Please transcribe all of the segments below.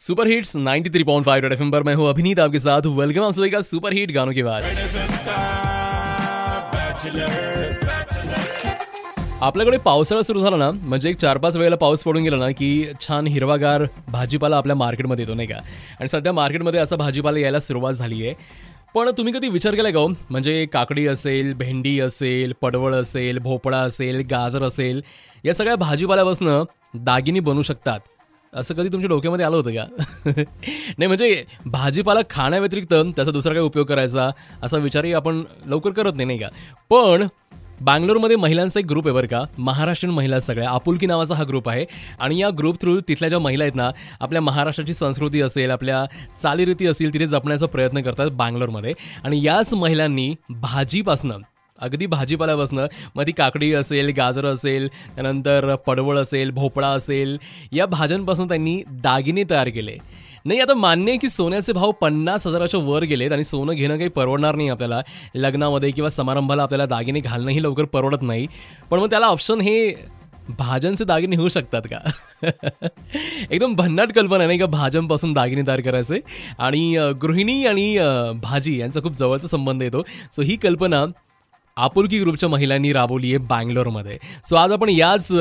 Super hits 93.5 red FM पर मैं हूं अभिनीत आपके साथ वेलकम आप सभी का सुपर हिट गानों के बाद। आपल्याकडे पावसाळा सुरू झाला ना म्हणजे एक चार पाच वेळेला पाऊस पडून गेला ना की छान हिरवागार भाजीपाला आपल्या मार्केटमध्ये येतो नाही का? आणि सध्या मार्केटमध्ये असा भाजीपाला यायला सुरुवात झाली आहे पण तुम्ही कधी विचार केलाय का हो? म्हणजे काकडी असेल भेंडी असेल पडवळ असेल भोपळा असेल गाजर असेल या सगळ्या भाजीपाल्यापासून दागिनी बनू शकतात. असं कधी तुमच्या डोक्यामध्ये आलं होतं का? नाही म्हणजे भाजीपाला खाण्याव्यतिरिक्त त्याचा दुसरा काही उपयोग करायचा असा विचारही आपण लवकर करत नाही नाही का? पण बँगलोरमध्ये महिलांचा एक ग्रुप आहे बरं का महाराष्ट्रीयन महिला सगळ्या आपुलकी नावाचा हा ग्रुप आहे. आणि या ग्रुप थ्रू तिथल्या ज्या महिला आहेत ना आपल्या महाराष्ट्राची संस्कृती असेल आपल्या चालीरीती असेल तिथे जपण्याचा प्रयत्न करतात बँगलोरमध्ये. आणि याच महिलांनी भाजीपासनं अगदी भाजीपाल्यापासनं मग ती काकडी असेल गाजर असेल त्यानंतर पडवळ असेल भोपळा असेल या भाज्यांपासून त्यांनी दागिने तयार केले. नाही आता मान्य आहे की सोन्याचे भाव पन्नास हजाराच्या वर गेलेत आणि सोनं घेणं काही परवडणार नाही आपल्याला. लग्नामध्ये किंवा समारंभाला आपल्याला दागिने घालणंही लवकर परवडत नाही. पण मग त्याला ऑप्शन हे भाज्यांचे दागिने होऊ शकतात का? एकदम भन्नाट कल्पना आहे नाही का भाज्यांपासून दागिने तयार करायचे. आणि गृहिणी आणि भाजी यांचा खूप जवळचा संबंध येतो. सो ही कल्पना आपुलकी ग्रुपच्या महिलांनी राबवली आहे बँगलोरमध्ये. सो आज आपण याच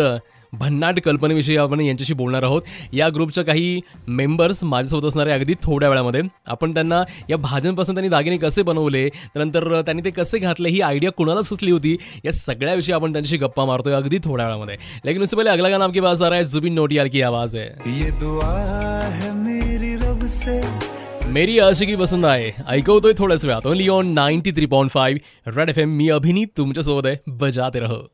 भन्नाट कल्पनेविषयी आपण यांच्याशी बोलणार आहोत. या ग्रुपच्या काही मेंबर्स माझ्यासोबत असणारे अगदी थोड्या वेळामध्ये. आपण त्यांना या भाज्यांपासून त्यांनी दागिने कसे बनवले त्यानंतर त्यांनी ते कसे घातले ही आयडिया कुणाला सुचली होती या सगळ्याविषयी आपण त्यांच्याशी गप्पा मारतोय अगदी थोड्या वेळामध्ये. लेकिन उससे पहिले अगला गाणं आपके पास आ रहा है जुबिन नोटियाल की आवाज आहे ये मेरी आशिकी पसंद आहे ऐकवतोय थोड्याच वेळात only on ninety three point five red F M मी अभिनीत तुमच्यासोबत आहे बजाते रहो।